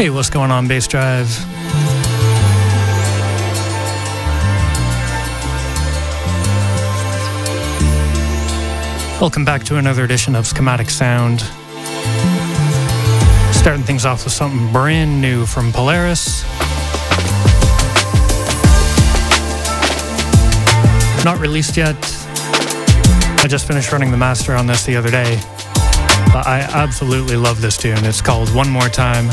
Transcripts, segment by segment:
Hey, what's going on, Bassdrive? Welcome back to another edition of Schematic Sound. Starting things off with something brand new from Polaris. Not released yet. I just finished running the master on this the other day. But I absolutely love this tune. It's called One More Time.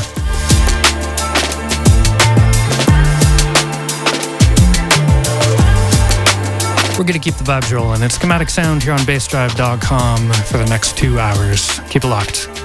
We're going to keep the vibes rolling. It's Schematic Sound here on bassdrive.com for the next two hours. Keep it locked.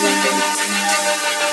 Tonight.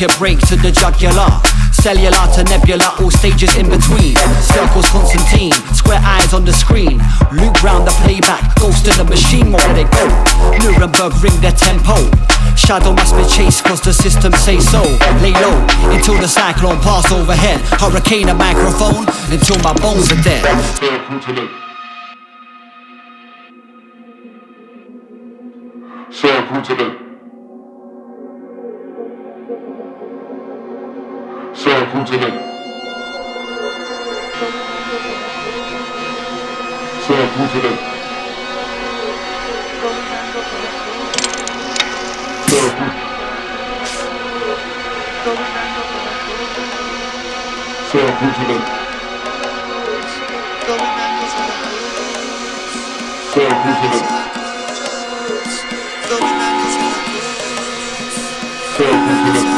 your break to the jugular. Cellular to nebula, all stages in between. Circles Constantine, square eyes on the screen. Loop round the playback, ghost in the machine, where they go? Nuremberg ring their tempo. Shadow must be chased cause the system say so Lay low until the cyclone pass overhead Hurricane a microphone until my bones are dead Circle to the. it? to the. Circle. it? to the. Circle it? the. Circle to it?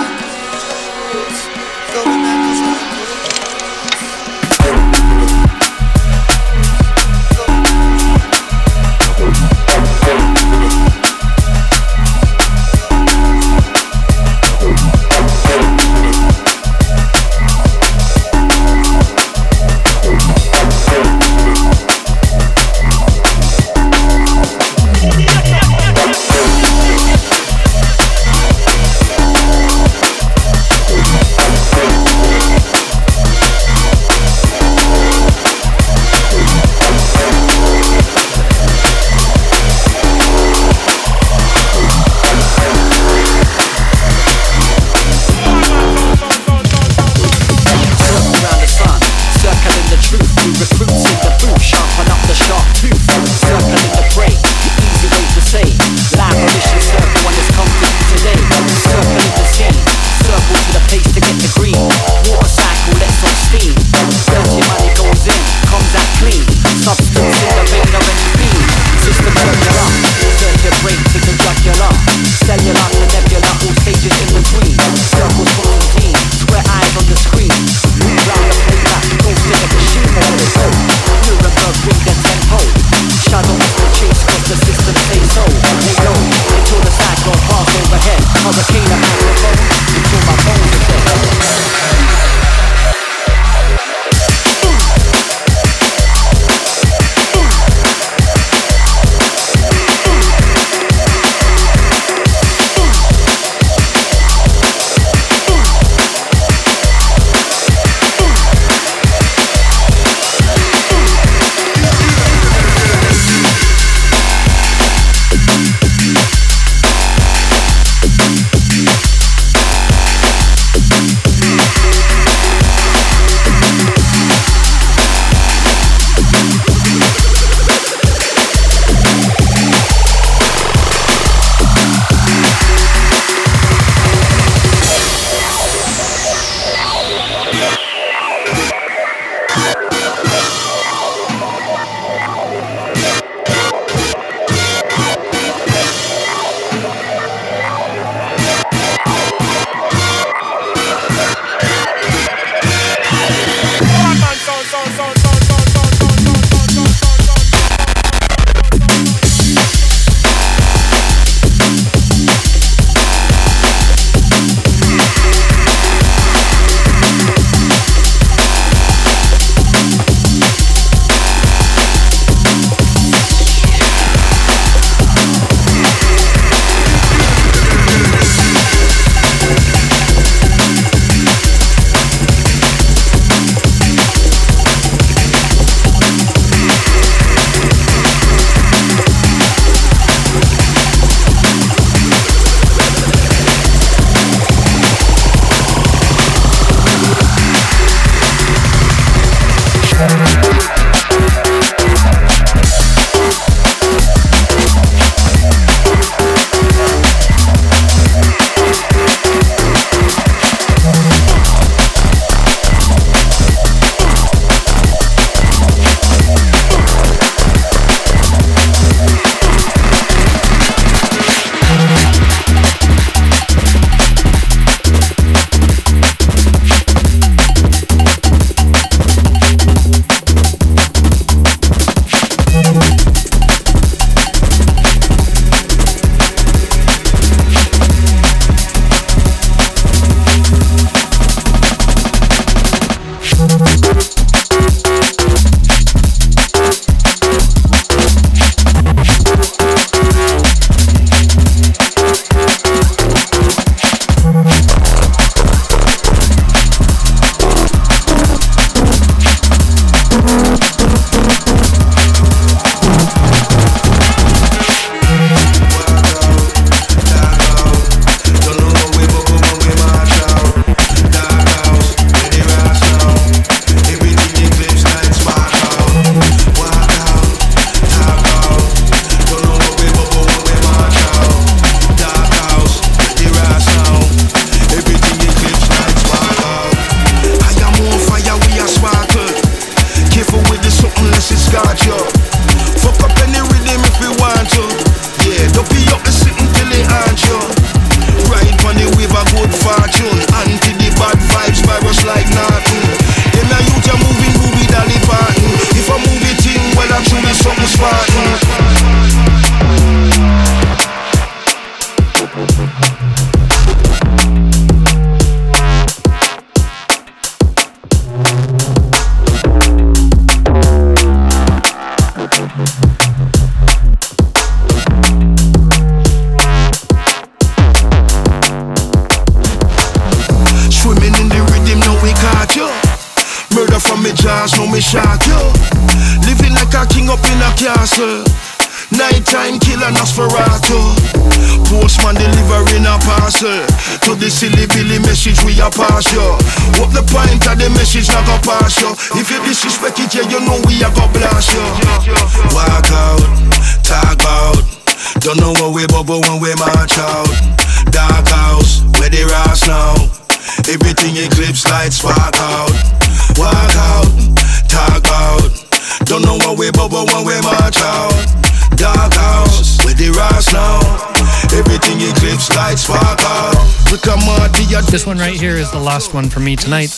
one right here is the last one for me tonight.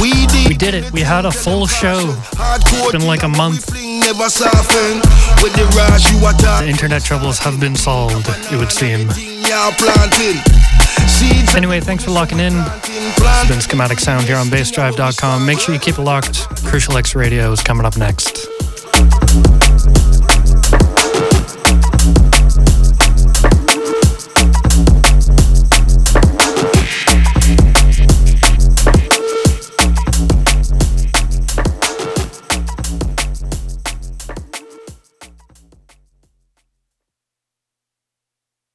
We did it. We had a full show. It's been like a month. The internet troubles have been solved, it would seem. Anyway, thanks for locking in. It's been Schematic Sound here on bassdrive.com. Make sure you keep it locked. Crucial X Radio is coming up next.